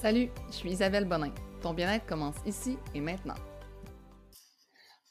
Salut, je suis Isabelle Bonin. Ton bien-être commence ici et maintenant.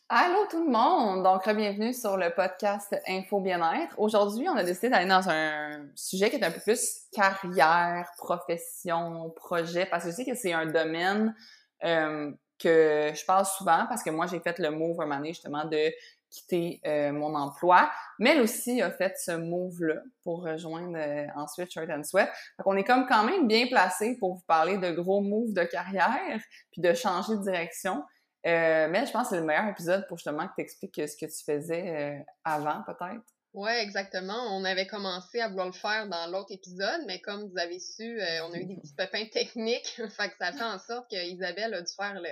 Allô tout le monde! Donc, bienvenue sur le podcast Info Bien-être. Aujourd'hui, on a décidé d'aller dans un sujet qui est un peu plus carrière, profession, projet, parce que je sais que c'est un domaine euh, que je parle souvent parce que moi, j'ai fait le move un moment justement de quitter euh, mon emploi. Mais elle aussi a fait ce move-là pour rejoindre euh, ensuite Shirt and Sweat. Donc, on est comme quand même bien placé pour vous parler de gros moves de carrière puis de changer de direction. Euh, mais je pense que c'est le meilleur épisode pour justement que tu expliques ce que tu faisais avant, peut-être. Oui, exactement. On avait commencé à vouloir le faire dans l'autre épisode, mais comme vous avez su, on a eu des petits pépins techniques. fait que ça fait en sorte qu'Isabelle a dû faire le,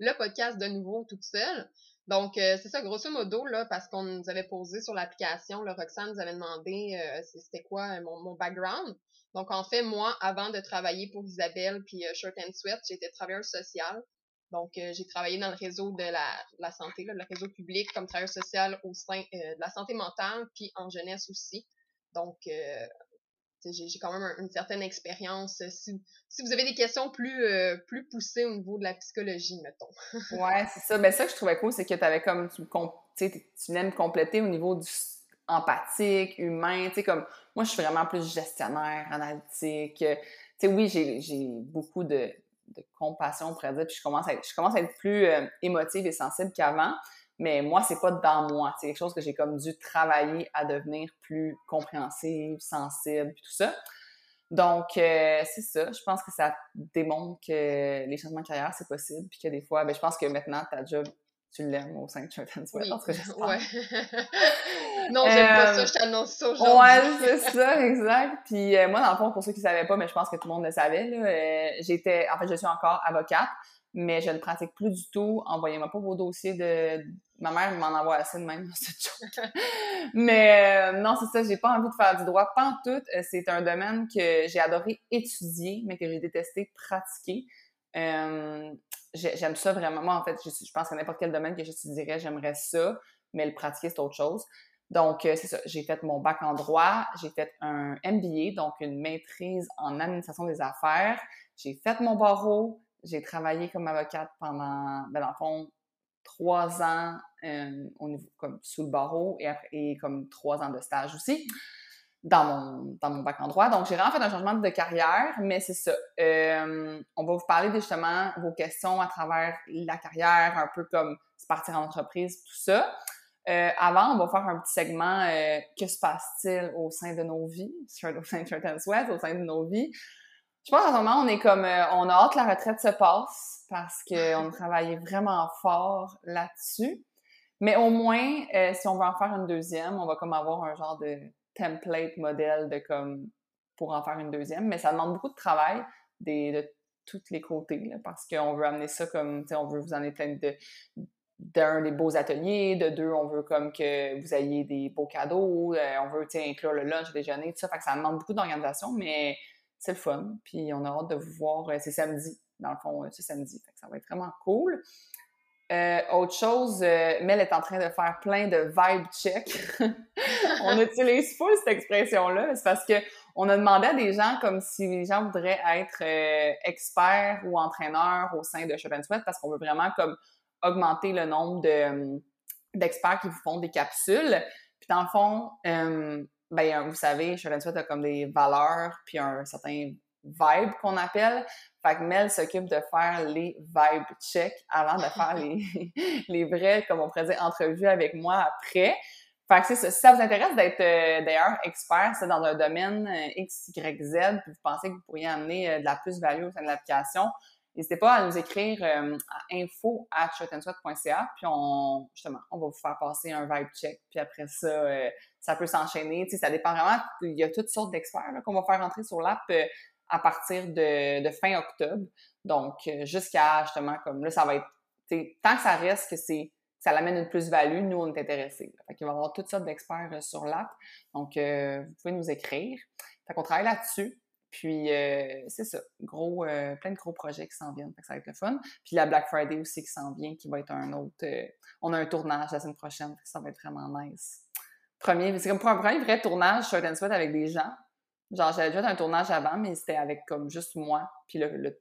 le podcast de nouveau toute seule. Donc, euh, c'est ça, grosso modo, là, parce qu'on nous avait posé sur l'application, le Roxane nous avait demandé euh, c'était quoi euh, mon, mon, background. Donc, en fait, moi, avant de travailler pour Isabelle puis Shirt and Sweat, j'étais travailleuse sociale. Donc, j'ai travaillé dans le réseau de la, la santé, là, le réseau public comme travailleuse sociale au sein de la santé mentale, puis en jeunesse aussi. Donc, j'ai quand même une certaine expérience. Euh, si, si, vous avez des questions plus, euh, plus poussées au niveau de la psychologie, mettons. ouais, c'est ça. Ben, ça que je trouvais cool, c'est que tu avais comme, tu, venais me compléter au niveau du empathique, humain, comme, moi, je suis vraiment plus gestionnaire, analytique. Sais, oui, j'ai beaucoup de, de compassion, on pourrait dire, je commence à être, je commence à être plus euh, émotive et sensible qu'avant. Mais moi, c'est pas dans moi. C'est quelque chose que j'ai comme dû travailler à devenir plus compréhensive, sensible, tout ça. Donc, euh, c'est ça. Je pense que ça démontre que les changements de carrière, c'est possible. Puis que des fois, ben, je pense que maintenant, ta job, tu l'aimes au sein de Church oui. que ouais. non, j'aime pas ça, je t'annonce ça aujourd'hui. Ouais, c'est ça, exact. Puis euh, moi, dans le fond, pour ceux qui ne savaient pas, mais je pense que tout le monde le savait, là, euh, j'étais, en fait, je suis encore avocate, mais je ne pratique plus du tout. Envoyez-moi pas vos dossiers de, Ma mère m'en envoie assez de même dans cette chose. mais euh, non, c'est ça, j'ai pas envie de faire du droit. Tout, euh, c'est un domaine que j'ai adoré étudier, mais que j'ai détesté pratiquer. Euh, j'aime ça vraiment. Moi, en fait, je, pense que n'importe quel domaine que j'étudierais, j'aimerais ça, mais le pratiquer, c'est autre chose. Donc, c'est ça. J'ai fait mon bac en droit, j'ai fait un MBA, donc une maîtrise en administration des affaires. J'ai fait mon barreau, j'ai travaillé comme avocate pendant, ben, dans le fond, trois ans euh, au niveau, comme sous le barreau et, et comme trois ans de stage aussi dans mon, dans mon bac en droit. Donc, j'ai vraiment fait un changement de carrière, mais c'est ça. Euh, on va vous parler de justement vos questions à travers la carrière, un peu comme se partir en entreprise, tout ça. Euh, avant, on va faire un petit segment Que se passe-t-il au sein de nos vies, au sein de Sweat, au sein de nos vies? Je pense qu'en ce moment, on est comme, on a hâte que la retraite se passe parce qu'on a travaillé vraiment fort là-dessus. Mais au moins, euh, si on veut en faire une deuxième, on va comme avoir un genre de template modèle de comme pour en faire une deuxième. Mais ça demande beaucoup de travail des, de tous les côtés parce qu'on veut amener ça comme, tu sais, on veut vous plein de d'un des beaux ateliers, de deux, on veut comme que vous ayez des beaux cadeaux, euh, on veut inclure le lunch, le déjeuner, tout ça. Fait que ça demande beaucoup d'organisation, mais c'est le fun. Puis on a hâte de vous voir. Euh, c'est samedi dans le fond, ce samedi. ça va être vraiment cool. Euh, autre chose, euh, Mel est en train de faire plein de vibe check. on utilise pas cette expression-là. C'est parce que on a demandé à des gens comme si les gens voudraient être euh, experts ou entraîneurs au sein de Shop Sweat parce qu'on veut vraiment comme augmenter le nombre de d'experts qui vous font des capsules. Puis dans le fond, ben vous savez, Shop Sweat a comme des valeurs puis un certain vibe qu'on appelle. Fait que Mel s'occupe de faire les vibe checks avant de faire les, les vrais, comme on pourrait dire, entrevues avec moi après. Fait que c'est ça. Si ça vous intéresse d'être euh, d'ailleurs expert, c'est dans un domaine euh, X, Y, Z, puis vous pensez que vous pourriez amener euh, de la plus-value au sein de l'application, n'hésitez pas à nous écrire à info at puis on, justement, on va vous faire passer un vibe check, puis après ça, ça peut s'enchaîner. Ça dépend vraiment, il y a toutes sortes d'experts qu'on va faire entrer sur l'app à partir de, fin octobre. Donc, euh, jusqu'à justement, comme là, ça va être, tant que ça reste que c'est ça l'amène une plus-value, nous, on est intéressés. Fait qu'il va y avoir toutes sortes d'experts euh, sur l'app. Donc, euh, vous pouvez nous écrire. Fait qu'on travaille là-dessus. Puis, c'est ça. Gros, plein de gros projets qui s'en viennent. Ça va être le fun. Puis, la Black Friday aussi qui s'en vient, qui va être un autre... on a un tournage la semaine prochaine. ça va être vraiment nice. Premier, c'est comme pour un premier vrai tournage Shirt and Sweat avec des gens Genre, j'avais déjà fait un tournage avant, mais c'était avec comme juste moi, puis le, le,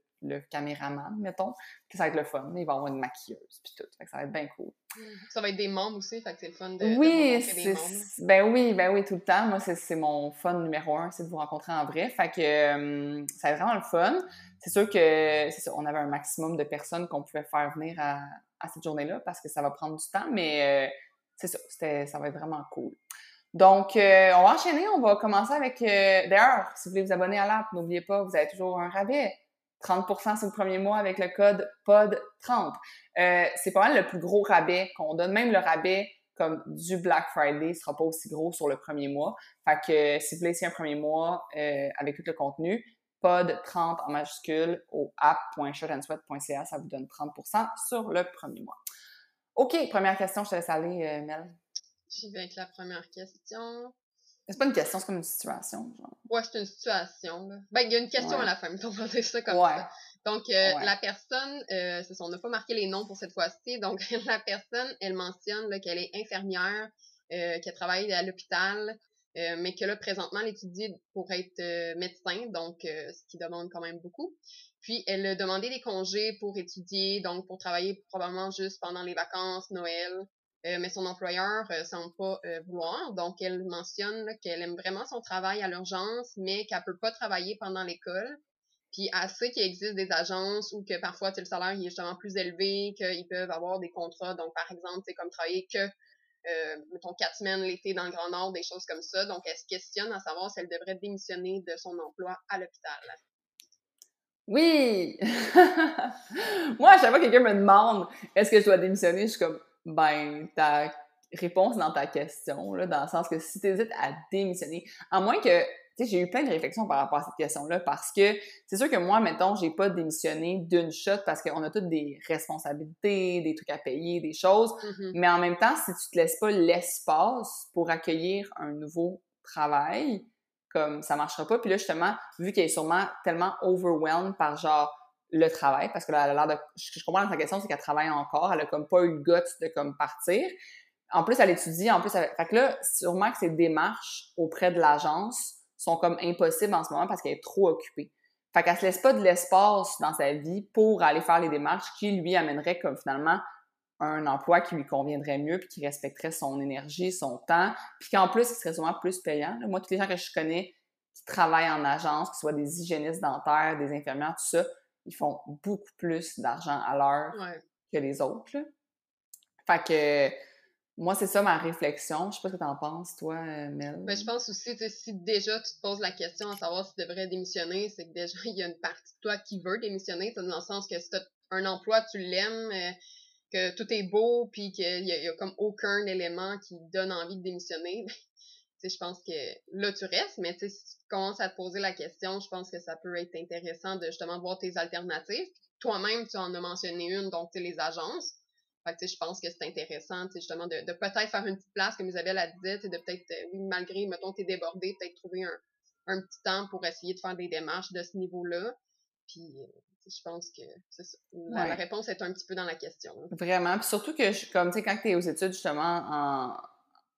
caméraman, mettons. Puis ça va être le fun. Il va y avoir une maquilleuse, puis tout. Fait que ça va être bien cool. Ça va être des membres aussi, fait que c'est le fun de, oui, des membres. Ben oui, ben oui, tout le temps. Moi, c'est mon fun numéro un, c'est de vous rencontrer en vrai. Fait que euh, ça va être vraiment le fun. C'est sûr que, c'est ça, on avait un maximum de personnes qu'on pouvait faire venir à, à cette journée-là parce que ça va prendre du temps, mais euh, c'est ça, ça va être vraiment cool. Donc, euh, on va enchaîner. On va commencer avec... Euh, d'ailleurs, si vous voulez vous abonner à l'app, n'oubliez pas, vous avez toujours un rabais. 30% sur le premier mois avec le code POD30. Euh, c'est pas mal le plus gros rabais qu'on donne. Même le rabais comme du Black Friday sera pas aussi gros sur le premier mois. Fait que si vous essayer un premier mois avec tout le contenu, POD30 en majuscule au app.shotandsweat.ca, ça vous donne 30% sur le premier mois. OK, première question, je te laisse aller, Mel. J'y vais avec la première question. C'est pas une question, c'est comme une situation. Genre. Ouais, c'est une situation. Là. Ben, il y a une question à la fin, mais on va dire ça comme ça. Donc, euh, la personne, euh, c'est ça, on n'a pas marqué les noms pour cette fois-ci. Donc, la personne, elle mentionne qu'elle est infirmière, euh, qu'elle travaille à l'hôpital, euh, mais que là, présentement, elle étudie pour être euh, médecin, donc ce qui demande quand même beaucoup. Puis, elle a demandé des congés pour étudier, donc pour travailler probablement juste pendant les vacances, Noël, euh, mais son employeur euh, semble pas euh, vouloir. Donc, elle mentionne qu'elle aime vraiment son travail à l'urgence, mais qu'elle peut pas travailler pendant l'école. Puis elle sait qu'il existe des agences où que parfois le salaire est justement plus élevé, qu'ils peuvent avoir des contrats. Donc, par exemple, c'est comme travailler que, euh, mettons, quatre semaines l'été dans le Grand Nord, des choses comme ça. Donc, elle se questionne à savoir si elle devrait démissionner de son emploi à l'hôpital. Oui! Moi, à chaque fois que quelqu'un me demande est-ce que je dois démissionner, je suis comme ben, ta réponse dans ta question, là, dans le sens que si tu hésites à démissionner, à moins que, tu sais, j'ai eu plein de réflexions par rapport à cette question-là, parce que c'est sûr que moi, mettons, j'ai pas démissionné d'une shot parce qu'on a toutes des responsabilités, des trucs à payer, des choses, mm-hmm. mais en même temps, si tu te laisses pas l'espace pour accueillir un nouveau travail, comme ça marchera pas. Puis là, justement, vu qu'elle est sûrement tellement overwhelmed par genre le travail, parce que là, elle a l'air de. Je, comprends dans sa question, c'est qu'elle travaille encore. Elle a comme pas eu le guts de comme partir. En plus, elle étudie. En plus, elle... fait que là, sûrement que ses démarches auprès de l'agence sont comme impossibles en ce moment parce qu'elle est trop occupée. Fait qu'elle se laisse pas de l'espace dans sa vie pour aller faire les démarches qui lui amèneraient comme finalement un emploi qui lui conviendrait mieux puis qui respecterait son énergie, son temps, puis qu'en plus, il serait sûrement plus payant. Moi, tous les gens que je connais qui travaillent en agence, que ce soit des hygiénistes dentaires, des infirmières, tout ça, ils font beaucoup plus d'argent à l'heure que les autres. Fait que moi, c'est ça ma réflexion. Je sais pas ce que tu en penses, toi, Mel. Ben, je pense aussi, si déjà tu te poses la question à savoir si tu devrais démissionner, c'est que déjà, il y a une partie de toi qui veut démissionner, dans le sens que si tu as un emploi, tu l'aimes, euh, que tout est beau, puis qu'il y, a comme aucun élément qui donne envie de démissionner, je pense que là, tu restes, mais si tu commences à te poser la question, je pense que ça peut être intéressant de justement voir tes alternatives. Toi-même, tu en as mentionné une, donc les agences. Fait que, je pense que c'est intéressant, justement, de, de peut-être faire une petite place, comme Isabelle a dit, de peut-être, euh, oui, malgré, mettons, t'es débordé, peut-être trouver un, un petit temps pour essayer de faire des démarches de ce niveau-là. Puis, euh, je pense que la, réponse est un petit peu dans la question. Vraiment. Puis surtout que, comme, tu sais, quand tu es aux études, justement, en,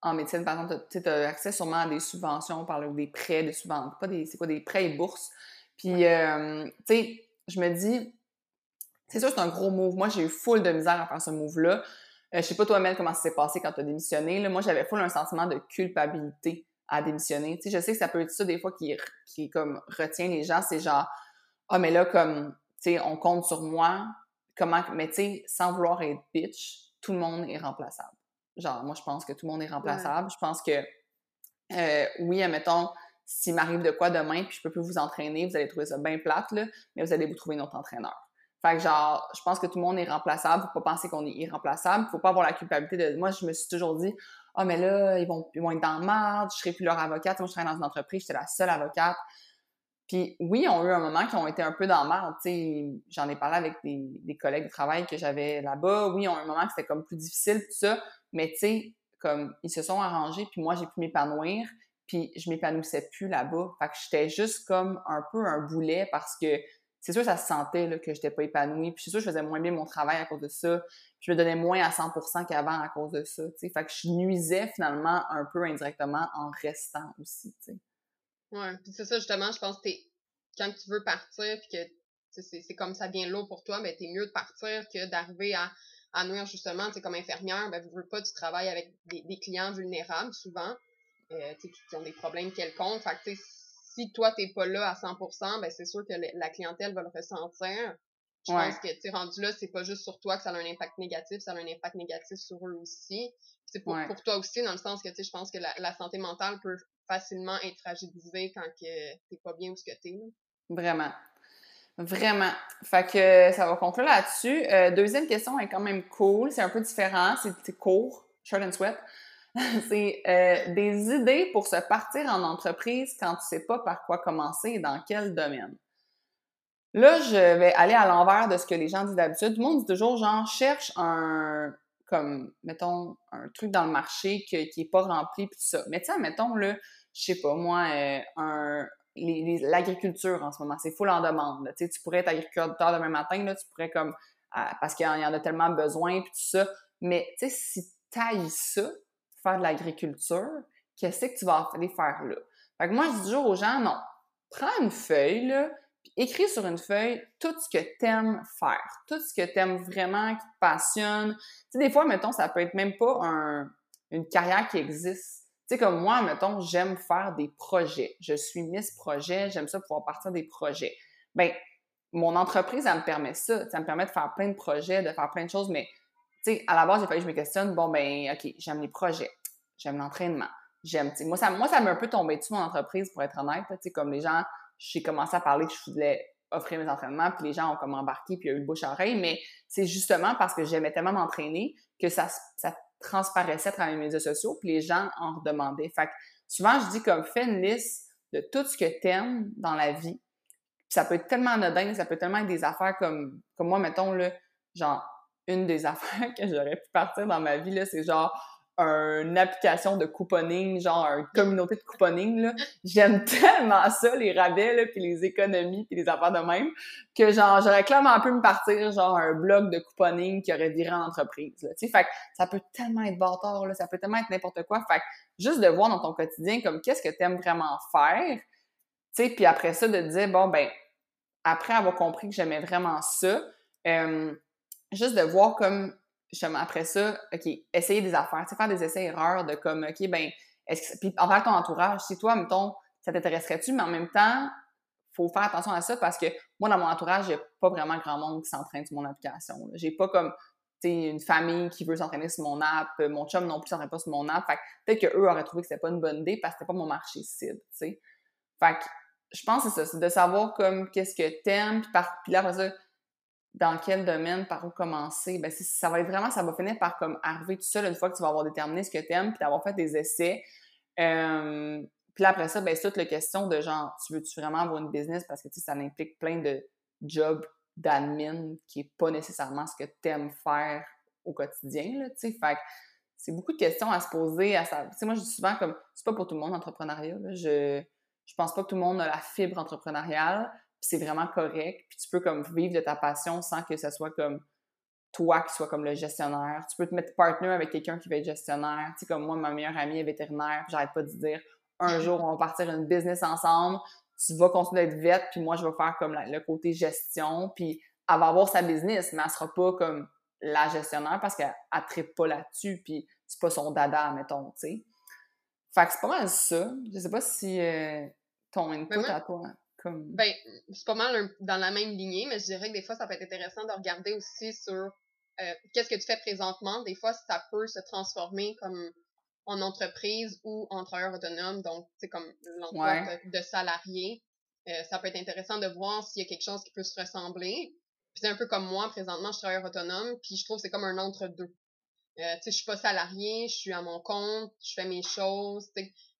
en médecine, par exemple, tu as accès sûrement à des subventions, par des prêts, des subventions, pas des, c'est quoi, des prêts et bourses. Puis, euh, tu sais, je me dis, c'est sûr, c'est un gros move. Moi, j'ai eu full de misère à faire ce move-là. Euh, je sais pas, toi, Mel, comment ça s'est passé quand tu as démissionné. Là. Moi, j'avais full un sentiment de culpabilité à démissionner. Tu sais, je sais que ça peut être ça des fois qui, qui comme retient les gens. C'est genre, ah, mais là, comme, tu sais, on compte sur moi. Comment, mais tu sais, sans vouloir être bitch, tout le monde est remplaçable. Genre, moi, je pense que tout le monde est remplaçable. Je pense que, euh, oui, admettons, s'il m'arrive de quoi demain, puis je peux plus vous entraîner, vous allez trouver ça bien plate, là, mais vous allez vous trouver un autre entraîneur. Fait que genre, je pense que tout le monde est remplaçable. Faut pas penser qu'on est irremplaçable. Faut pas avoir la culpabilité de. Moi, je me suis toujours dit, ah, mais là, ils vont, ils vont être dans le marde, je serai plus leur avocate. Moi, je travaille dans une entreprise, j'étais la seule avocate. Puis oui, on a eu un moment qui ont été un peu dans le marde. J'en ai parlé avec des, des collègues de travail que j'avais là-bas. Oui, on a eu un moment que c'était comme plus difficile, tout ça. Mais tu sais, comme ils se sont arrangés, puis moi, j'ai pu m'épanouir, puis je m'épanouissais plus là-bas. Fait que j'étais juste comme un peu un boulet parce que c'est sûr ça se sentait là, que j'étais pas épanouie. Puis c'est sûr je faisais moins bien mon travail à cause de ça. Je me donnais moins à 100% qu'avant à cause de ça. sais. Fait que je nuisais finalement un peu indirectement en restant aussi. sais. Ouais, puis c'est ça, justement, je pense que quand tu veux partir, puis que c'est comme ça vient lourd pour toi, mais t'es mieux de partir que d'arriver à, à nuire, justement, tu comme infirmière, ben, veux pas, tu travailles avec des, des clients vulnérables, souvent, euh, qui ont des problèmes quelconques. Fait que, si toi, t'es pas là à 100%, ben, c'est sûr que la clientèle va le ressentir. Je pense que, tu rendu là, c'est pas juste sur toi que ça a un impact négatif, ça a un impact négatif sur eux aussi. C'est pour, pour toi aussi, dans le sens que, tu sais, je pense que la, la, santé mentale peut facilement être fragilisée quand que t'es pas bien où ce que t'es. Vraiment. Vraiment. Fait que ça va conclure là-dessus. Euh, deuxième question est quand même cool. C'est un peu différent. C'est court, short and sweat. c'est euh, des idées pour se partir en entreprise quand tu sais pas par quoi commencer et dans quel domaine. Là, je vais aller à l'envers de ce que les gens disent d'habitude. Tout le monde dit toujours, genre, cherche un, comme, mettons, un truc dans le marché qui est pas rempli, puis ça. Mais sais, mettons, là, je sais pas, moi, euh, un, l'agriculture en ce moment, c'est full en demande. Tu, sais, tu pourrais être agriculteur demain matin, là, tu pourrais comme, parce qu'il y en a tellement besoin, puis tout ça. Mais tu sais, si tu ça, faire de l'agriculture, qu'est-ce que tu vas aller faire là? Fait que moi, je dis toujours aux gens, non, prends une feuille, là, puis écris sur une feuille tout ce que tu aimes faire, tout ce que tu aimes vraiment, qui te passionne. Tu sais, des fois, mettons, ça peut être même pas un, une carrière qui existe. Tu sais, comme moi, mettons, j'aime faire des projets. Je suis Miss Projet, j'aime ça pouvoir partir des projets. Ben, mon entreprise, elle me permet ça. Ça me permet de faire plein de projets, de faire plein de choses, mais tu sais, à la base, il fallait que je me questionne, bon, ben, OK, j'aime les projets, j'aime l'entraînement, j'aime, moi, ça, moi, ça m'a un peu tombé dessus, mon entreprise, pour être honnête, tu sais, comme les gens, j'ai commencé à parler que je voulais offrir mes entraînements, puis les gens ont comme embarqué, puis il y a eu le bouche-oreille, mais c'est justement parce que j'aimais tellement m'entraîner que ça, ça transparaissait à travers les médias sociaux, puis les gens en redemandaient. Fait que souvent, je dis comme, fais une liste de tout ce que t'aimes dans la vie. ça peut être tellement anodin, ça peut tellement être des affaires comme, comme moi, mettons, là, genre, une des affaires que j'aurais pu partir dans ma vie, là, c'est genre une application de couponing, genre une communauté de couponing. J'aime tellement ça, les rabais, là, puis les économies, puis les affaires de même, que genre, j'aurais clairement pu me partir, genre, un blog de couponing qui aurait viré en entreprise, là. Tu sais, fait que ça peut tellement être bâtard, là, ça peut tellement être n'importe quoi. Fait que juste de voir dans ton quotidien, comme, qu'est-ce que tu aimes vraiment faire, tu sais, puis après ça, de dire, bon, ben, après avoir compris que j'aimais vraiment ça, euh, juste de voir comme, justement, après ça, OK, essayer des affaires, tu faire des essais-erreurs de comme, OK, ben, est-ce que, puis envers ton entourage, si toi, mettons, ça t'intéresserait-tu, mais en même temps, faut faire attention à ça parce que moi, dans mon entourage, j'ai pas vraiment grand monde qui s'entraîne sur mon application. J'ai pas comme, tu une famille qui veut s'entraîner sur mon app, mon chum non plus s'entraîne pas sur mon app. Fait peut-être qu'eux auraient trouvé que c'était pas une bonne idée parce que c'était pas mon marché cible, tu sais. Fait que je pense que c'est ça, c'est de savoir comme qu'est-ce que t'aimes, puis, par, puis là, après ça, dans quel domaine, par où commencer, ben ça va être vraiment, ça va finir par comme arriver tout seul une fois que tu vas avoir déterminé ce que tu aimes, puis d'avoir fait des essais. Puis après ça, ben c'est toute la question de genre, tu veux-tu vraiment avoir une business? Parce que tu ça implique plein de jobs d'admin qui est pas nécessairement ce que tu aimes faire au quotidien, là. Fait c'est beaucoup de questions à se poser. Moi, je dis souvent comme, c'est pas pour tout le monde l'entrepreneuriat, Je, je pense pas que tout le monde a la fibre entrepreneuriale c'est vraiment correct. Puis tu peux comme vivre de ta passion sans que ce soit comme toi qui sois comme le gestionnaire. Tu peux te mettre partner avec quelqu'un qui va être gestionnaire. Tu sais, comme moi, ma meilleure amie est vétérinaire, j'arrête pas de dire un jour, on va partir une business ensemble, tu vas continuer d'être vête, puis moi, je vais faire comme le côté gestion, puis elle va avoir sa business, mais elle sera pas comme la gestionnaire parce qu'elle ne pas là-dessus, puis c'est pas son dada, mettons, tu sais. Fait que c'est pas mal ça. Je sais pas si euh, ton input à toi. Ben, c'est pas mal dans la même lignée, mais je dirais que des fois, ça peut être intéressant de regarder aussi sur euh, qu'est-ce que tu fais présentement. Des fois, ça peut se transformer comme en entreprise ou en travailleur autonome, donc c'est comme l'emploi de, salarié. Euh, ça peut être intéressant de voir s'il y a quelque chose qui peut se ressembler. Puis c'est un peu comme moi, présentement, je suis travailleur autonome, puis je trouve que c'est comme un entre-deux. Euh, tu sais, je suis pas salarié, je suis à mon compte, je fais mes choses,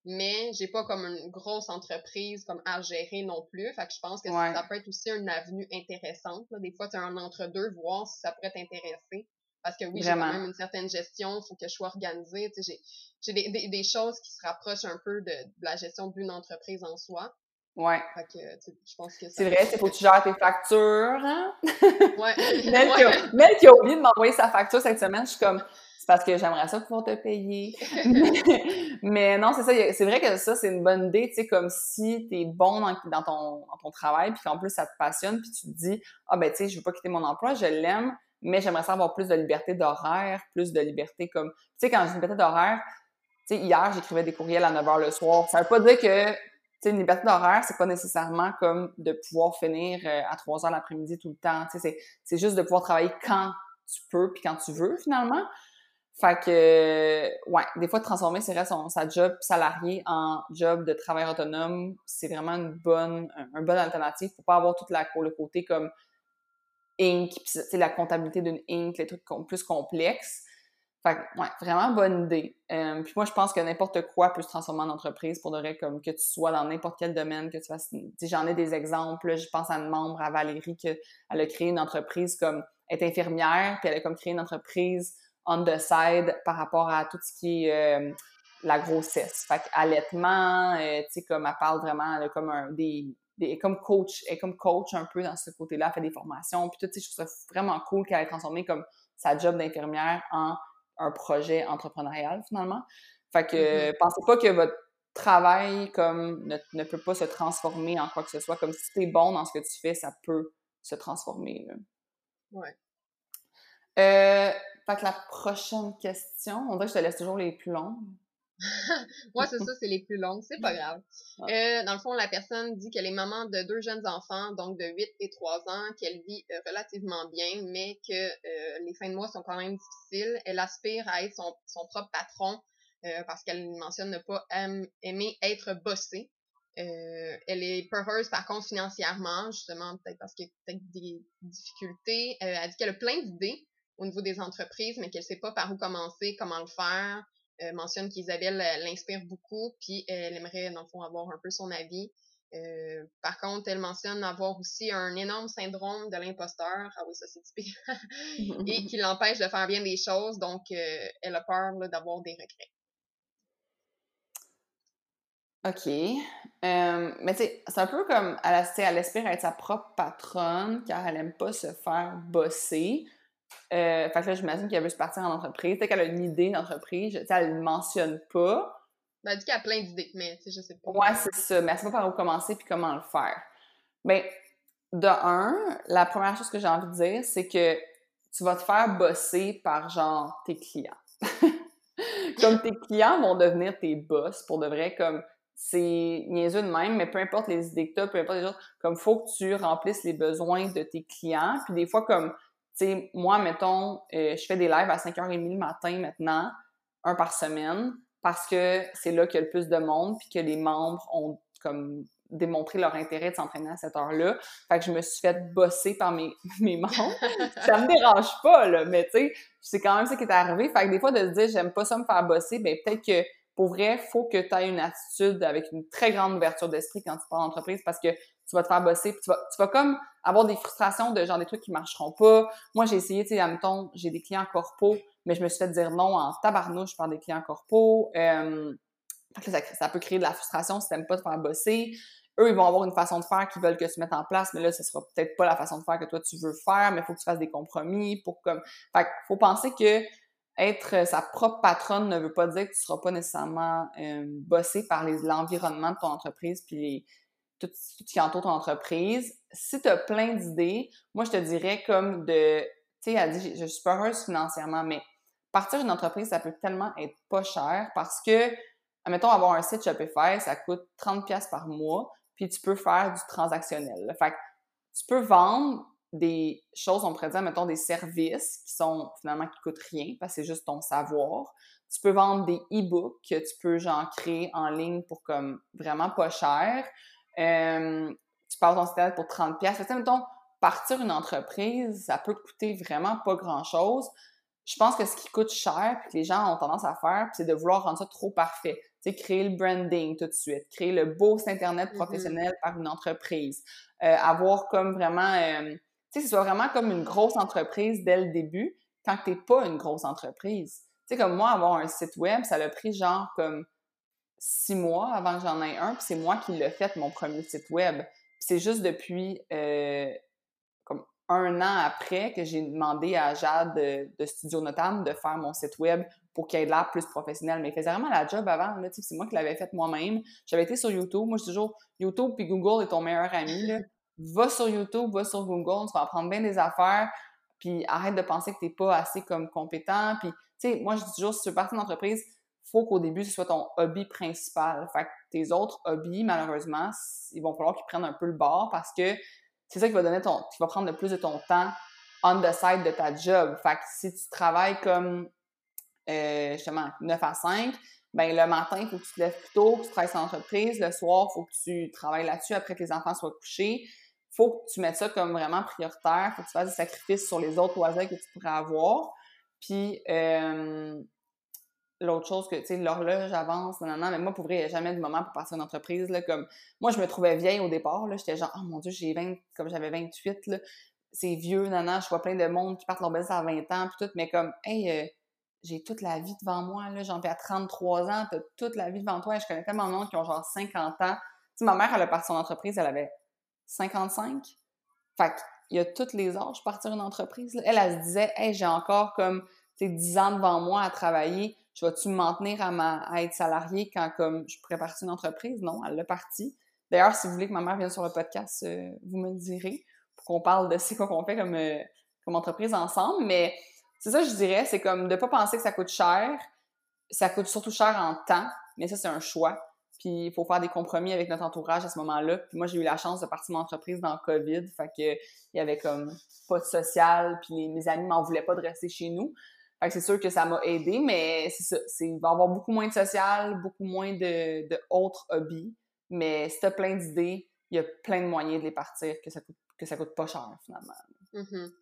mais j'ai pas comme une grosse entreprise comme à gérer non plus. Fait que je pense que ça peut être aussi une avenue intéressante. Des fois, tu un entre-deux, voir si ça pourrait t'intéresser. Parce que oui, j'ai quand même une certaine gestion, il faut que je sois organisée. J'ai des, des, des, choses qui se rapprochent un peu de, la gestion d'une entreprise en soi. Ouais. Fait que, je pense que C'est vrai, il faut que tu gères tes factures. Hein? Ouais. Mel, qui a, Mel qui a oublié de m'envoyer sa facture cette semaine, je suis comme c'est parce que j'aimerais ça pouvoir te payer. mais, non, c'est ça. C'est vrai que ça, c'est une bonne idée, tu sais, comme si t'es bon dans, dans, ton, dans ton travail, puis qu'en plus, ça te passionne, puis tu te dis, ah ben, tu sais, je veux pas quitter mon emploi, je l'aime, mais j'aimerais ça avoir plus de liberté d'horaire, plus de liberté comme... Tu sais, quand j'ai une liberté d'horaire, tu sais, hier, j'écrivais des courriels à 9 h le soir. Ça veut pas dire que une liberté d'horaire, c'est pas nécessairement comme de pouvoir finir euh, à 3 heures l'après-midi tout le temps. C'est juste de pouvoir travailler quand tu peux puis quand tu veux, finalement. Fait que, ouais, des fois, transformer, son, sa job salarié en job de travail autonome, c'est vraiment une bonne, un, bon alternative pour pas avoir toute la, le côté comme Inc, la comptabilité d'une Inc, les trucs plus complexes. Fait que, ouais, vraiment bonne idée. Euh, puis moi, je pense que n'importe quoi peut se transformer en entreprise pour de vrai, comme que tu sois dans n'importe quel domaine, que tu fasses. J'en ai des exemples. Je pense à une membre, à Valérie, qu'elle a créé une entreprise comme. Elle est infirmière, puis elle a comme créé une entreprise on the side par rapport à tout ce qui est euh, la grossesse. Fait qu'allaitement, euh, tu sais, comme elle parle vraiment, elle a comme un, des, des, comme coach, elle est comme coach un peu dans ce côté-là, fait des formations, puis tout, tu sais, je trouve ça vraiment cool qu'elle ait transformé comme sa job d'infirmière en un projet entrepreneurial finalement. Fait que mm-hmm. pensez pas que votre travail comme ne, peut pas se transformer en quoi que ce soit. Comme si t'es bon dans ce que tu fais, ça peut se transformer. Là. Ouais. Euh, fait que la prochaine question, on dirait que je te laisse toujours les plus longues. Moi, c'est ça, c'est les plus longues. C'est pas grave. Euh, dans le fond, la personne dit qu'elle est maman de deux jeunes enfants, donc de 8 et 3 ans, qu'elle vit euh, relativement bien, mais que euh, les fins de mois sont quand même difficiles. Elle aspire à être son, son propre patron parce qu'elle mentionne ne pas aimer être bossée. elle est peureuse par contre financièrement, justement, peut-être parce qu'il y a peut-être des difficultés. elle dit qu'elle a plein d'idées au niveau des entreprises, mais qu'elle sait pas par où commencer, comment le faire. Euh, mentionne qu'Isabelle euh, l'inspire beaucoup, puis elle aimerait, dans le avoir un peu son avis. Euh, par contre, elle mentionne avoir aussi un énorme syndrome de l'imposteur. Ah oui, ça c'est typique. et qui l'empêche de faire bien des choses, donc elle a peur d'avoir des regrets. OK. mais tu sais, c'est un peu comme elle, elle espère être sa propre patronne car elle aime pas se faire bosser. Euh, fait que là, j'imagine qu'elle veut se partir en entreprise. Peut-être qu'elle a une idée d'entreprise. Elle ne le mentionne pas. Ben, elle dit qu'elle a plein d'idées, mais je sais pas. Ouais, c'est ça. Mais elle sait pas par où commencer puis comment le faire. Ben, de un, la première chose que j'ai envie de dire, c'est que tu vas te faire bosser par, genre, tes clients. comme tes clients vont devenir tes boss pour de vrai, comme c'est niaiseux de même, mais peu importe les idées que tu as, peu importe les autres, comme faut que tu remplisses les besoins de tes clients. Puis des fois, comme sais, moi, mettons, euh, je fais des lives à 5h30 le matin maintenant, un par semaine, parce que c'est là qu'il y a le plus de monde, puis que les membres ont comme démontré leur intérêt de s'entraîner à cette heure-là. Fait que je me suis fait bosser par mes, mes membres. ça me dérange pas, là, mais tu sais, c'est quand même ça qui est arrivé. Fait que des fois, de se dire, j'aime pas ça me faire bosser, ben peut-être que pour vrai, faut que tu aies une attitude avec une très grande ouverture d'esprit quand tu pars en entreprise parce que tu vas te faire bosser, puis tu vas, tu vas comme avoir des frustrations de genre des trucs qui marcheront pas. Moi, j'ai essayé, tu sais, admettons, j'ai des clients corpo, mais je me suis fait dire non en tabarnouche par des clients corpo. Euh, ça, peut créer de la frustration si t'aimes pas te faire bosser. Eux, ils vont avoir une façon de faire qu'ils veulent que tu mettes en place, mais là, ce sera peut-être pas la façon de faire que toi tu veux faire, mais il faut que tu fasses des compromis pour comme. Fait faut penser que être sa propre patronne ne veut pas dire que tu seras pas nécessairement euh, bossé par l'environnement de ton entreprise puis les, tout, ce qui entoure ton entreprise. Si tu as plein d'idées, moi, je te dirais comme de, tu sais, elle dit, je, suis pas heureuse financièrement, mais partir d'une entreprise, ça peut tellement être pas cher parce que, admettons, avoir un site Shopify, ça coûte 30 pièces par mois, puis tu peux faire du transactionnel. Fait que tu peux vendre des choses, on pourrait dire, mettons, des services qui sont finalement qui coûtent rien parce que c'est juste ton savoir. Tu peux vendre des e-books que tu peux genre créer en ligne pour comme vraiment pas cher. Euh, tu passes ton site pour 30 pièces. Tu sais, mettons, partir une entreprise, ça peut coûter vraiment pas grand-chose. Je pense que ce qui coûte cher, puis que les gens ont tendance à faire, c'est de vouloir rendre ça trop parfait. Tu sais, créer le branding tout de suite, créer le beau site Internet mm-hmm. professionnel par une entreprise, euh, avoir comme vraiment... Euh, sais, ce soit vraiment comme une grosse entreprise dès le début, quand t'es pas une grosse entreprise. Tu sais, comme moi, avoir un site web, ça l'a pris genre comme six mois avant que j'en aie un, puis c'est moi qui l'ai fait, mon premier site web. c'est juste depuis euh, comme un an après que j'ai demandé à Jade de, Studio Notam de faire mon site web pour qu'il ait l'air plus professionnel. Mais il faisait vraiment la job avant. C'est moi qui l'avais fait moi-même. J'avais été sur YouTube. Moi, je dis toujours, YouTube puis Google est ton meilleur ami. Là. Va sur YouTube, va sur Google, tu vas apprendre bien des affaires. Puis arrête de penser que tu n'es pas assez comme compétent. Puis, tu sais, moi, je dis toujours, si tu veux partir d'entreprise, faut qu'au début, ce soit ton hobby principal. Fait que tes autres hobbies, malheureusement, ils vont falloir qu'ils prennent un peu le bord parce que c'est ça qui va donner ton, qui va prendre le plus de ton temps on the side de ta job. Fait que si tu travailles comme, euh, justement, 9 à 5, ben le matin, il faut que tu te lèves plus tôt, que tu travailles sur l'entreprise. Le soir, il faut que tu travailles là-dessus après que les enfants soient couchés. faut que tu mettes ça comme vraiment prioritaire. faut que tu fasses des sacrifices sur les autres loisirs que tu pourrais avoir. Puis, euh, l'autre chose que, tu sais, l'horloge avance, non, mais moi, pour vrai, il n'y a jamais de moment pour passer une entreprise, comme, moi, je me trouvais vieille au départ, j'étais genre, oh mon Dieu, j'ai 20, comme j'avais 28, là, c'est vieux, non, je vois plein de monde qui partent leur belle à 20 ans, puis tout, mais comme, hey, euh, j'ai toute la vie devant moi, là, j'en fais à 33 ans, t'as toute la vie devant toi, et je connais tellement de monde qui ont genre 50 ans. Tu sais, ma mère, elle a parti son entreprise, elle avait 55. Fait qu'il y a tous les âges partir une entreprise. Elle, elle, se disait, hey, j'ai encore comme, tu sais, 10 ans devant moi à travailler je vais-tu me maintenir à, ma, être salarié quand comme je pourrais partir une entreprise? Non, elle l'a partie. D'ailleurs, si vous voulez que ma mère vienne sur le podcast, euh, vous me le direz pour qu'on parle de ce qu'on fait comme, euh, comme entreprise ensemble. Mais c'est ça, je dirais, c'est comme de pas penser que ça coûte cher. Ça coûte surtout cher en temps, mais ça, c'est un choix. Puis il faut faire des compromis avec notre entourage à ce moment-là. Puis moi, j'ai eu la chance de partir mon entreprise dans le COVID. Fait que il y avait comme pas de social, puis mes amis m'en voulaient pas de rester chez nous c'est sûr que ça m'a aidé, mais c'est ça. Il va y avoir beaucoup moins de social, beaucoup moins de, de autres hobbies. Mais si tu as plein d'idées, il y a plein de moyens de les partir que ça coûte, que ça coûte pas cher, finalement. Mm-hmm.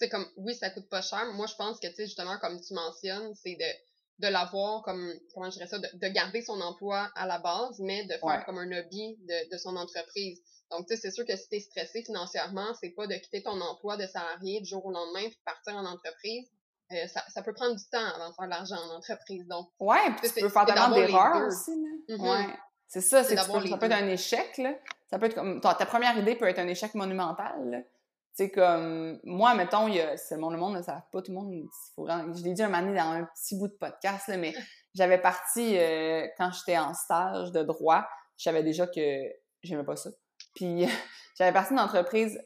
C'est comme, oui, ça coûte pas cher. Moi, je pense que, tu sais, justement, comme tu mentionnes, c'est de, de l'avoir comme, comment je dirais ça, de, garder son emploi à la base, mais de faire comme un hobby de, de son entreprise. Donc, tu sais, c'est sûr que si tu es stressé financièrement, c'est pas de quitter ton emploi de salarié du jour au lendemain puis partir en entreprise. Euh, ça, ça, peut prendre du temps avant de faire de l'argent en entreprise. Donc, ouais, puis tu peux faire tellement d'erreurs aussi. Mm-hmm. Ouais. C'est ça, c'est ça peut être un échec. Là. Ça peut être comme ta, première idée peut être un échec monumental. C'est comme moi, mettons, il y a, c'est le monde, le monde ne savent pas, tout le monde. Faut, je l'ai dit un moment donné dans un petit bout de podcast, là, mais j'avais parti euh, quand j'étais en stage de droit, je savais déjà que j'aimais pas ça. Puis j'avais parti d'une entreprise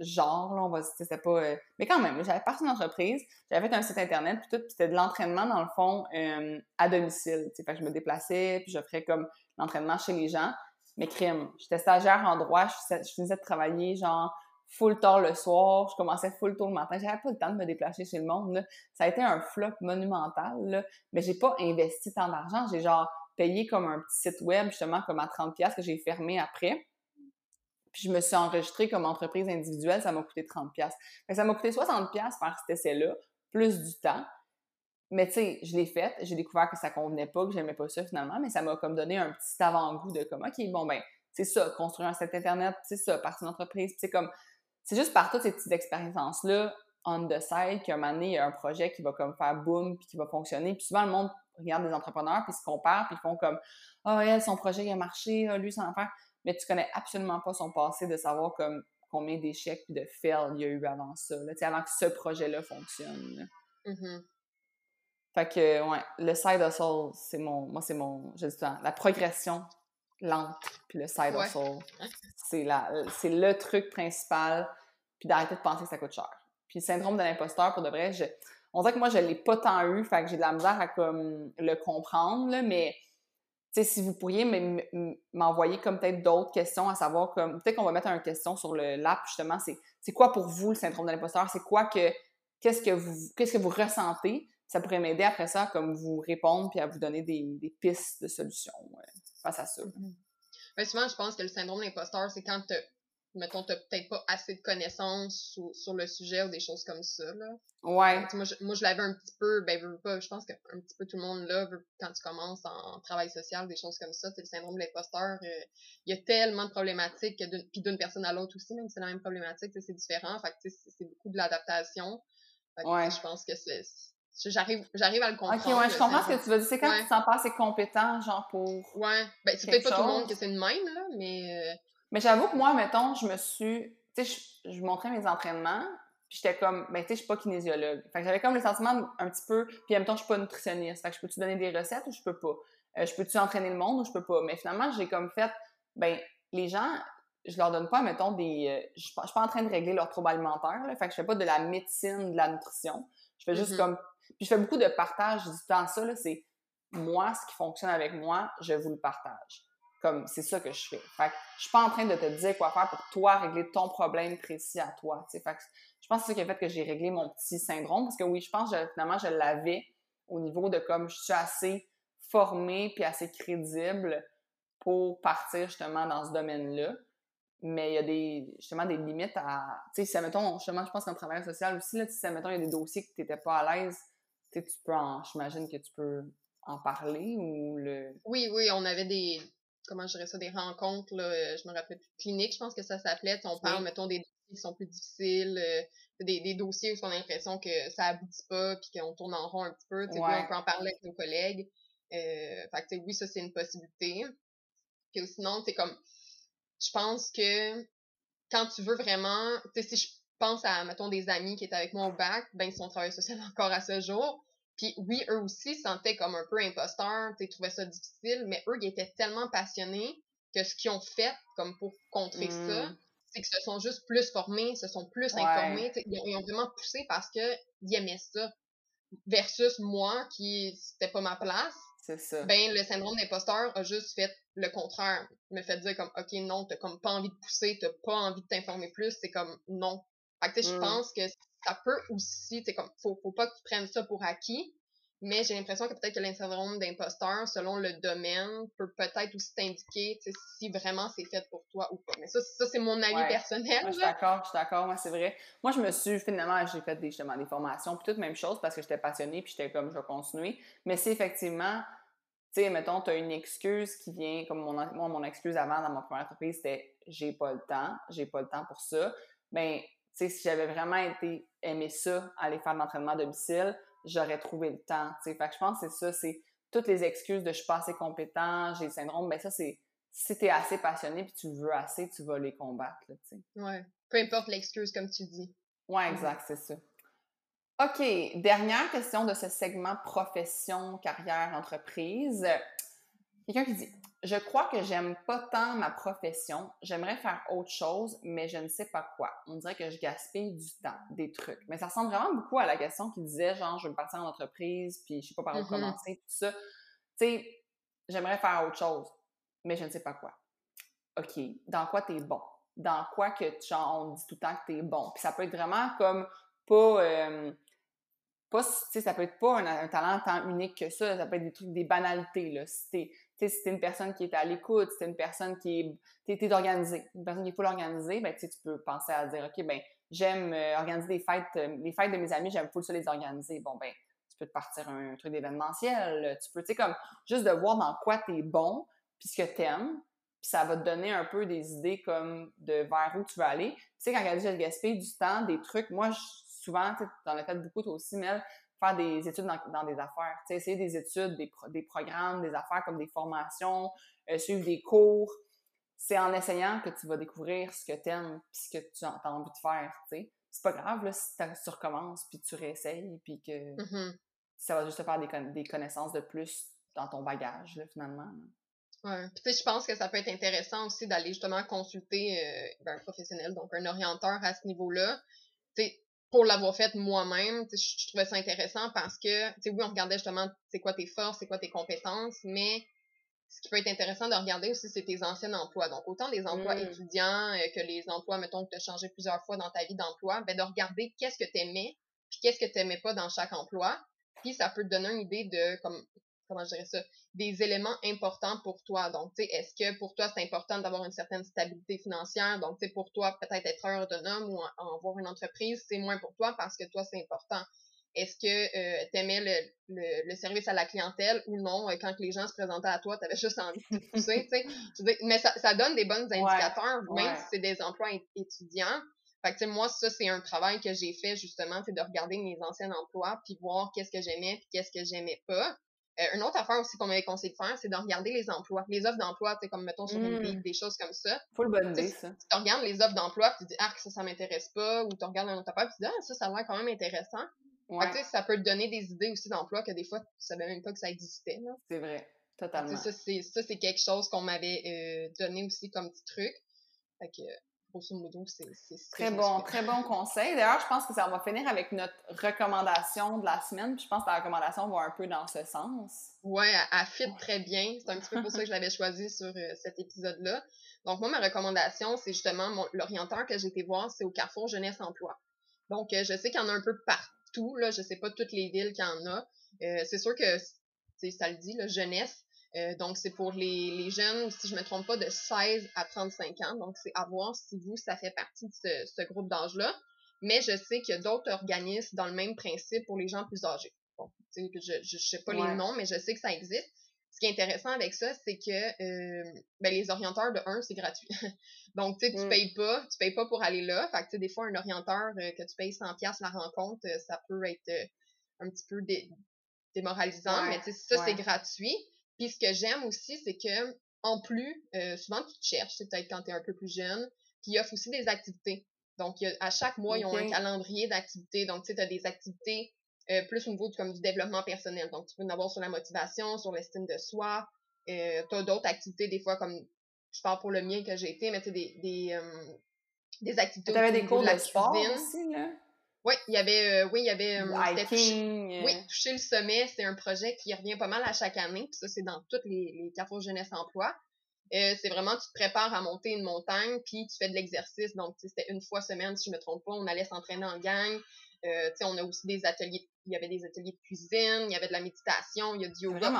genre, là, on va c'était pas. Euh, mais quand même, j'avais parti d'une entreprise, j'avais fait un site internet, puis tout, puis c'était de l'entraînement, dans le fond, euh, à domicile. Fait que je me déplaçais, puis j'offrais comme l'entraînement chez les gens. Mais crime, j'étais stagiaire en droit, je, je finissais de travailler, genre, full tard le soir, je commençais full tôt le matin, j'avais pas le temps de me déplacer chez le monde. Ça a été un flop monumental, là. Mais j'ai pas investi tant d'argent, j'ai genre payé comme un petit site web, justement, comme à 30$ que j'ai fermé après. Puis je me suis enregistrée comme entreprise individuelle, ça m'a coûté 30 pièces. Ça m'a coûté 60 pièces faire cet essai-là, plus du temps. Mais tu sais, je l'ai fait, j'ai découvert que ça convenait pas, que j'aimais pas ça finalement, mais ça m'a comme donné un petit avant-goût de comme OK, bon ben, c'est ça, construire un site internet, c'est ça, partir d'entreprise, c'est comme c'est juste par toutes ces petites expériences-là on the side qu'à un moment donné, il y a un projet qui va comme faire boom puis qui va fonctionner. Puis souvent, le monde regarde des entrepreneurs puis se compare puis ils font comme Ah, oh, elle, son projet il a marché, ah, lui, ça va faire mais tu connais absolument pas son passé de savoir comme combien d'échecs et de fails il y a eu avant ça, là, avant que ce projet-là fonctionne. Mm-hmm. Fait que, ouais, le side hustle, c'est mon, moi, c'est mon, je dis la progression lente, puis le side hustle, c'est c'est le truc principal, puis d'arrêter de penser que ça coûte cher. Puis le syndrome de l'imposteur, pour de vrai, je, on dirait que moi, je l'ai pas tant eu, fait que j'ai de la misère à comme le comprendre, là, mais sais, si vous pourriez m'envoyer comme peut-être d'autres questions à savoir comme peut-être qu'on va mettre une question sur le l'app justement c'est c'est quoi pour vous le syndrome de l'imposteur? C'est quoi que qu'est-ce que vous qu'est-ce que vous ressentez? Ça pourrait m'aider après ça comme vous répondre puis à vous donner des, des pistes de solutions face à ça. Ben, souvent je pense que le syndrome de l'imposteur c'est quand mettons, t'as peut-être pas assez de connaissances sur, le sujet ou des choses comme ça, là. Ouais. moi, je, moi, je l'avais un petit peu, ben, pas, je pense qu'un petit peu tout le monde là, quand tu commences en, travail social, des choses comme ça, c'est le syndrome de l'imposteur, euh, il y a tellement de problématiques, puis d'une personne à l'autre aussi, même si c'est la même problématique, c'est différent, fait que c'est beaucoup de l'adaptation. Ouais. Je pense que c'est j'arrive j'arrive à le comprendre. OK, ouais, je comprends ce que tu veux dire. C'est quand tu te sens pas assez compétent, genre, pour. Ouais. Ben, c'est peut-être pas tout le monde que c'est le même, là, mais. Euh, mais j'avoue que moi, mettons, je me suis tu sais, je, je montrais mes entraînements, puis j'étais comme, ben, tu sais, je suis pas kinésiologue. Fait que j'avais comme le sentiment un petit peu, puis en même temps, je suis pas nutritionniste. Fait que je peux-tu donner des recettes ou je peux pas? Euh, je peux-tu entraîner le monde ou je peux pas? Mais finalement, j'ai comme fait, ben, les gens, je leur donne pas, mettons, des. Euh, je, suis pas en train de régler leur trouble alimentaire, là, fait que je fais pas de la médecine, de la nutrition. Je fais juste mm-hmm. comme. Puis je fais beaucoup de partage du temps. Ça, là, c'est moi, ce qui fonctionne avec moi, je vous le partage. Comme, c'est ça que je fais. Fait que je suis pas en train de te dire quoi faire pour toi régler ton problème précis à toi. Fait je pense que c'est ça qui a fait que j'ai réglé mon petit syndrome. Parce que oui, je pense que finalement, je l'avais au niveau de comme je suis assez formée puis assez crédible pour partir justement dans ce domaine-là. Mais il y a des, justement des limites à. Tu sais, si, mettons, justement, je pense qu'en travail social aussi, là, si, mettons, il y a des dossiers que tu n'étais pas à l'aise, tu peux en. J'imagine que tu peux en parler ou le. Oui, oui, on avait des. Comment je dirais ça, des rencontres, là, je me rappelle plus, cliniques, je pense que ça s'appelait. On parle, mettons, des dossiers qui sont plus difficiles, euh, des, des, dossiers où on a l'impression que ça aboutit pas puis qu'on tourne en rond un petit peu. Tu sais, on peut en parler avec nos collègues. Euh, fait que, oui, ça, c'est une possibilité. Puis sinon, c'est comme, je pense que quand tu veux vraiment, tu sais, si je pense à, mettons, des amis qui étaient avec moi au bac, ben, ils sont travailleurs social encore à ce jour. Puis oui, eux aussi se sentaient comme un peu imposteurs, sais, trouvaient ça difficile, mais eux, ils étaient tellement passionnés que ce qu'ils ont fait, comme pour contrer ça, mmh. c'est qu'ils se sont juste plus formés, se sont plus informés, ils ont, ils ont, vraiment poussé parce que ils aimaient ça. Versus moi, qui, c'était pas ma place, c'est ça. Ben, le syndrome d'imposteur a juste fait le contraire. Me fait dire comme, OK, non, t'as comme pas envie de pousser, t'as pas envie de t'informer plus, c'est comme, non. Fait que, je mm. pense que ça peut aussi, c'est comme, faut, faut pas que tu prennes ça pour acquis, mais j'ai l'impression que peut-être que le syndrome d'imposteur, selon le domaine, peut peut-être aussi t'indiquer si vraiment c'est fait pour toi ou pas. Mais ça, ça c'est mon avis personnel. je suis d'accord, je suis d'accord, moi c'est vrai. Moi, je me suis, finalement, j'ai fait des, justement des formations, puis toute même chose parce que j'étais passionnée, puis j'étais comme, je vais continuer. Mais c'est effectivement, tu sais, mettons, tu as une excuse qui vient, comme mon, moi, mon excuse avant dans ma première entreprise, c'était j'ai pas le temps, j'ai pas le temps pour ça. Ben, tu sais, si j'avais vraiment été aimé ça, aller faire de l'entraînement à domicile, j'aurais trouvé le temps. Fait que je pense que c'est ça, c'est toutes les excuses de je suis pas assez compétent, j'ai le syndrome, ben ça, c'est si tu es assez passionné puis tu veux assez, tu vas les combattre. Là, ouais. Peu importe l'excuse, comme tu dis. Ouais, exact, c'est ça. OK, dernière question de ce segment profession, carrière, entreprise. Quelqu'un qui dit je crois que j'aime pas tant ma profession. J'aimerais faire autre chose, mais je ne sais pas quoi. On dirait que je gaspille du temps, des trucs. Mais ça ressemble vraiment beaucoup à la question qui disait, genre, je veux me partir en entreprise, puis je sais pas par où mm-hmm. commencer, tout ça. Tu sais, j'aimerais faire autre chose, mais je ne sais pas quoi. OK, dans quoi tu es bon? Dans quoi que, genre, on dit tout le temps que tu es bon? Puis ça peut être vraiment comme pas... Euh, pas, ça peut être pas un, talent tant unique que ça, ça peut être des trucs, des banalités, là. Si si t'es une personne qui est à l'écoute, si t'es une personne qui est, organisée, une personne qui est full organisée, ben, tu peux penser à dire, OK, ben, j'aime euh, organiser des fêtes, euh, les fêtes de mes amis, j'aime full ça les organiser. Bon, ben, tu peux te partir un, truc d'événementiel, tu peux, tu sais, comme, juste de voir dans quoi t'es bon, puis ce que t'aimes, puis ça va te donner un peu des idées comme de vers où tu veux aller. Tu sais, quand elle dit, je gaspille du temps, des trucs, moi, souvent, tu en as fait beaucoup toi aussi, Mel, faire des études dans, des affaires. Tu sais, essayer des études, des, des, programmes, des affaires comme des formations, euh, suivre des cours. C'est en essayant que tu vas découvrir ce que tu aimes et ce que tu as envie de faire. Tu sais. C'est pas grave là, si tu recommences puis tu réessayes puis que mm-hmm. ça va juste te faire des, des, connaissances de plus dans ton bagage là, finalement. Ouais. Puis je pense que ça peut être intéressant aussi d'aller justement consulter euh, ben, un professionnel, donc un orienteur à ce niveau-là. Tu sais, pour l'avoir fait moi-même, je, trouvais ça intéressant parce que, tu sais, oui, on regardait justement c'est quoi tes forces, c'est quoi tes compétences, mais ce qui peut être intéressant de regarder aussi, c'est tes anciens emplois. Donc, autant les emplois mmh. étudiants euh, que les emplois, mettons, que tu as changé plusieurs fois dans ta vie d'emploi, ben, de regarder qu'est-ce que tu aimais, puis qu'est-ce que tu n'aimais pas dans chaque emploi. Puis, ça peut te donner une idée de, comme, comment je dirais ça, des éléments importants pour toi. Donc, tu sais, est-ce que pour toi, c'est important d'avoir une certaine stabilité financière? Donc, tu sais, pour toi, peut-être être autonome ou avoir une entreprise, c'est moins pour toi parce que toi, c'est important. Est-ce que euh, tu aimais le, le, service à la clientèle ou non? Euh, quand les gens se présentaient à toi, tu avais juste envie de pousser, tu sais. Mais ça, ça donne des bons indicateurs, même si c'est des emplois étudiants. Fait que, tu sais, moi, ça, c'est un travail que j'ai fait, justement, c'est de regarder mes anciens emplois puis voir qu'est-ce que j'aimais puis qu'est-ce que j'aimais pas. Euh, une autre affaire aussi qu'on m'avait conseillé de faire, c'est de regarder les emplois, les offres d'emploi, tu sais, comme mettons sur Mm. Indeed, des choses comme ça. Faut le bonne idée, ça. Tu regardes les offres d'emploi, tu dis, ah, ça, ça m'intéresse pas, ou tu regardes un autre affaire, puis tu dis, ah, ça, ça a l'air quand même intéressant. Fait Ouais, que, sais, ça peut te donner des idées aussi d'emploi que des fois, tu savais même pas que ça existait, là. c'est vrai. Fait Totalement. ça, c'est quelque chose qu'on m'avait euh, donné aussi comme petit truc. Fait que, grosso modo, c'est, Très bon, fait. très bon conseil. D'ailleurs, je pense que ça va finir avec notre recommandation de la semaine. Puis je pense que la recommandation va un peu dans ce sens. Ouais, elle, elle fit très bien. C'est un petit peu pour ça que je l'avais choisi sur euh, cet épisode-là. Donc, moi, ma recommandation, c'est justement mon- l'orienteur que j'ai été voir, c'est au Carrefour Jeunesse Emploi. Donc, euh, je sais qu'il y en a un peu partout, là. Je sais pas toutes les villes qu'il y en a. Euh, c'est sûr que, ça le dit, là, jeunesse. Euh, donc, c'est pour les, les jeunes, si je me trompe pas, de 16 à 35 ans. Donc, c'est à voir si vous, ça fait partie de ce, ce groupe d'âge-là. Mais je sais qu'il y a d'autres organismes dans le même principe pour les gens plus âgés. Bon, tu sais, que je, je sais pas Ouais. les noms, mais je sais que ça existe. Ce qui est intéressant avec ça, c'est que euh, ben, les orienteurs de 1, c'est gratuit. Donc, tu sais, tu Mm. payes pas, tu payes pas pour aller là. Fait que, tu sais, des fois, un orienteur euh, que tu payes 100$ la rencontre, ça peut être un petit peu dé- démoralisant, Ouais, mais tu sais, ça, c'est gratuit. Puis ce que j'aime aussi, c'est que en plus, euh, souvent tu te cherches, c'est peut-être quand tu es un peu plus jeune, puis ils offrent aussi des activités. Donc, il y a- à chaque mois, ils ont un calendrier d'activités. Donc, tu sais, tu as des activités euh, plus au niveau du, comme, du développement personnel. Donc, tu peux en avoir sur la motivation, sur l'estime de soi. Euh, tu as d'autres activités, des fois, comme je parle pour le mien que j'ai été, mais tu sais, des, des, euh, des activités Tu avais des cours de la sport cuisine. aussi, là? Oui, il y avait, euh, oui, il y avait, euh, toucher- euh, oui, toucher le sommet, c'est un projet qui revient pas mal à chaque année, puis ça, c'est dans toutes les, les carrefours jeunesse emploi. Euh, c'est vraiment, tu te prépares à monter une montagne, puis tu fais de l'exercice. Donc, c'était une fois semaine, si je me trompe pas, on allait s'entraîner en gang. Euh, tu sais, on a aussi des ateliers, il y avait des ateliers de cuisine, il y avait de la méditation, il y a du yoga.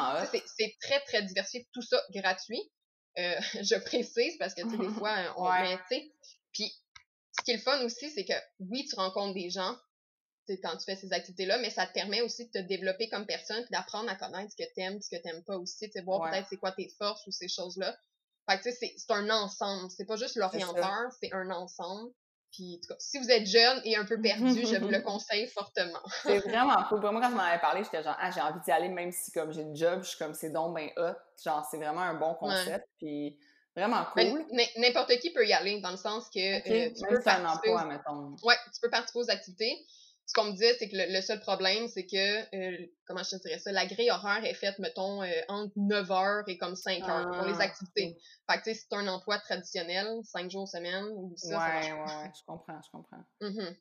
C'est très, très diversifié, tout ça gratuit. Euh, je précise parce que, tu des fois, on Ouais. met, tu sais. Puis, ce qui est le fun aussi, c'est que, oui, tu rencontres des gens, quand tu fais ces activités-là, mais ça te permet aussi de te développer comme personne, puis d'apprendre à connaître ce que t'aimes, ce que t'aimes pas aussi, tu sais, voir Ouais. peut-être c'est quoi tes forces ou ces choses-là. Fait que, tu sais, c'est- un ensemble. C'est pas juste l'orienteur, c'est un ensemble. Puis, en tout cas, si vous êtes jeune et un peu perdu, je vous le conseille fortement. C'est vraiment cool. Pour moi, quand tu m'en avais parlé, j'étais genre, ah, j'ai envie d'y aller, même si comme j'ai une job, je suis comme, c'est donc ben hot. Genre, c'est vraiment un bon concept. Puis vraiment Ben, cool. N'importe qui peut y aller, dans le sens que euh, tu même peux si un emploi, mettons. Ouais, tu peux participer aux activités. Ce qu'on me disait, c'est que le, le seul problème, c'est que, euh, comment je te dirais ça, la grille horaire est faite, mettons, euh, entre 9 heures et comme 5 heures pour les Ah, activités. Fait que, tu sais, si c'est un emploi traditionnel, 5 jours semaine, ou ça, ça marche ouais, ouais, ouais, je comprends, je comprends. Mhm.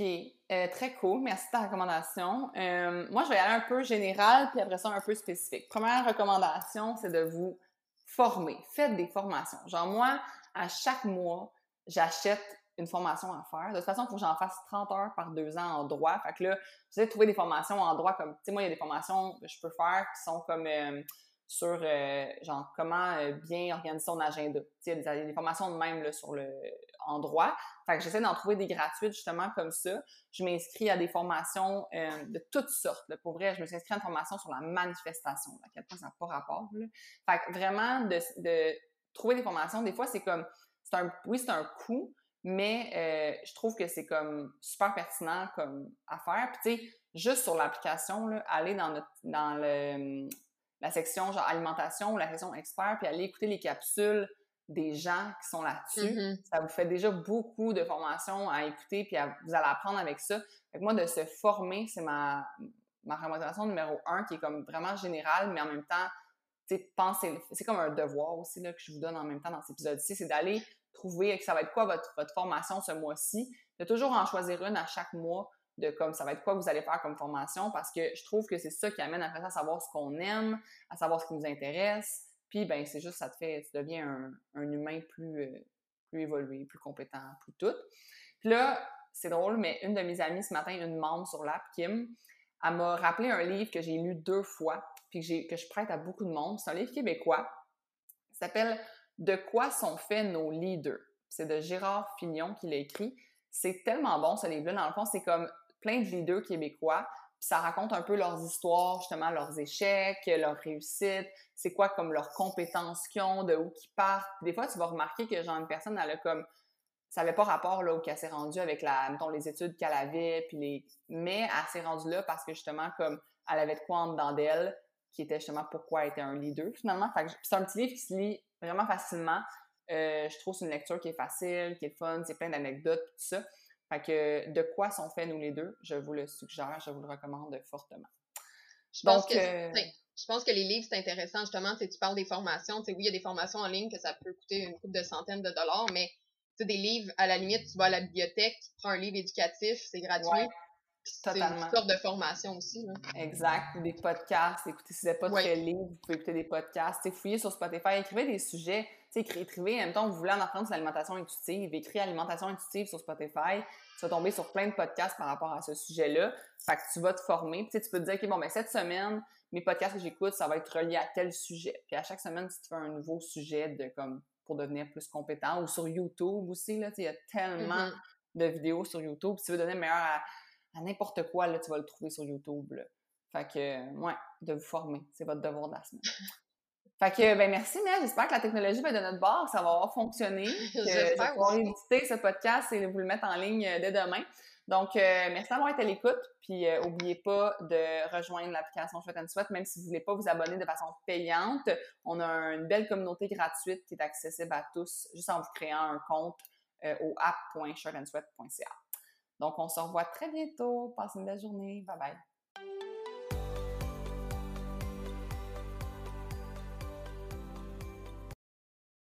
OK. Euh, très cool. Merci de ta recommandation. Euh, moi, je vais y aller un peu général, puis après ça, un peu spécifique. Première recommandation, c'est de vous former. Faites des formations. Genre, moi, à chaque mois, j'achète une formation à faire. De toute façon, il faut que j'en fasse 30 heures par deux ans en droit. Fait que là, j'essaie de trouver des formations en droit comme, tu sais, moi, il y a des formations que je peux faire qui sont comme euh, sur, euh, genre, comment euh, bien organiser son agenda. Il y a des, formations de même, là, sur le. Fait que j'essaie d'en trouver des gratuites, justement, comme ça. Je m'inscris à des formations euh, de toutes sortes. Pour vrai, je me suis inscrite à une formation sur la manifestation. À quel point ça n'a pas rapport. Là. Fait vraiment, de, trouver des formations, des fois, c'est comme... c'est un, oui, c'est un coût, mais je trouve que c'est comme super pertinent comme à faire. Puis tu sais, juste sur l'application, aller dans, notre, dans le, la section genre alimentation ou la section expert, puis aller écouter les capsules des gens qui sont là-dessus. Mhm. Ça vous fait déjà beaucoup de formations à écouter, puis à- vous allez apprendre avec ça. Fait que moi, de se former, c'est ma, ma recommandation numéro un, qui est comme vraiment générale, mais en même temps, c'est comme un devoir aussi là, que je vous donne en même temps dans cet épisode-ci, c'est d'aller trouver que ça va être quoi votre, votre formation ce mois-ci, de toujours en choisir une à chaque mois, de comme ça va être quoi vous allez faire comme formation, parce que je trouve que c'est ça qui amène après ça à savoir ce qu'on aime, à savoir ce qui nous intéresse, puis ben c'est juste ça te fait, tu deviens un, un humain plus, euh, plus évolué, plus compétent, plus tout. Puis là, c'est drôle, mais une de mes amies ce matin, une membre sur l'app, Kim, elle m'a rappelé un livre que j'ai lu deux fois, puis que, je prête à beaucoup de monde. C'est un livre québécois. S'appelle De quoi sont faits nos leaders. C'est de Gérard Fignon qui l'a écrit. C'est tellement bon ce livre-là. Dans le fond, c'est comme plein de leaders québécois. Puis ça raconte un peu leurs histoires, justement, leurs échecs, leurs réussites, c'est quoi comme leurs compétences qu'ils ont, de où qu'ils partent. Des fois, tu vas remarquer que genre une personne, elle a comme ça n'avait pas rapport là où qu'elle s'est rendue avec la mettons les études qu'elle avait puis les mais elle s'est rendue là parce que justement comme elle avait de quoi en dedans d'elle qui était justement pourquoi être un leader, finalement. c'est un petit livre qui se lit vraiment facilement. Euh, je trouve que c'est une lecture qui est facile, qui est fun, c'est plein d'anecdotes, tout ça. Fait que de quoi sont faits nous les deux, je vous le suggère, je vous le recommande fortement. Je pense, que, euh, je pense que les livres, c'est intéressant, justement, tu parles des formations, oui, il y a des formations en ligne que ça peut coûter une couple de centaines de dollars, mais des livres, à la limite, tu vas à la bibliothèque, tu prends un livre éducatif, c'est gratuit. C'est une sorte de formation aussi. Exact. Des podcasts. Écoutez, si vous n'êtes pas très libre, vous pouvez écouter des podcasts. Fouillez sur Spotify, écrivez des sujets. Écrivez, en même temps, vous voulez en apprendre sur l'alimentation intuitive, écrivez alimentation intuitive sur Spotify. Tu vas tomber sur plein de podcasts par rapport à ce sujet-là. Fait que tu vas te former. Puis tu peux te dire, OK, bon, ben, cette semaine, mes podcasts que j'écoute, ça va être relié à tel sujet. Puis à chaque semaine, si tu fais un nouveau sujet de comme pour devenir plus compétent ou sur YouTube aussi, là, il y a tellement mm-hmm. de vidéos sur YouTube. Si tu veux donner meilleur à à n'importe quoi, là, tu vas le trouver sur YouTube. Là. Fait que, ouais, de vous former. C'est votre devoir de la semaine. Fait que, ben merci, mais J'espère que la technologie va être de notre bord, ça va avoir fonctionné. Que je vais pouvoir éditer ce podcast et vous le mettre en ligne euh, dès demain. Donc, euh, merci d'avoir été à l'écoute. Puis, n'oubliez euh, pas de rejoindre l'application Sweat and Sweat, même si vous ne voulez pas vous abonner de façon payante. On a une belle communauté gratuite qui est accessible à tous juste en vous créant un compte au app.shirtandsweat.ca. Donc, on se revoit très bientôt. Passez une belle journée. Bye bye.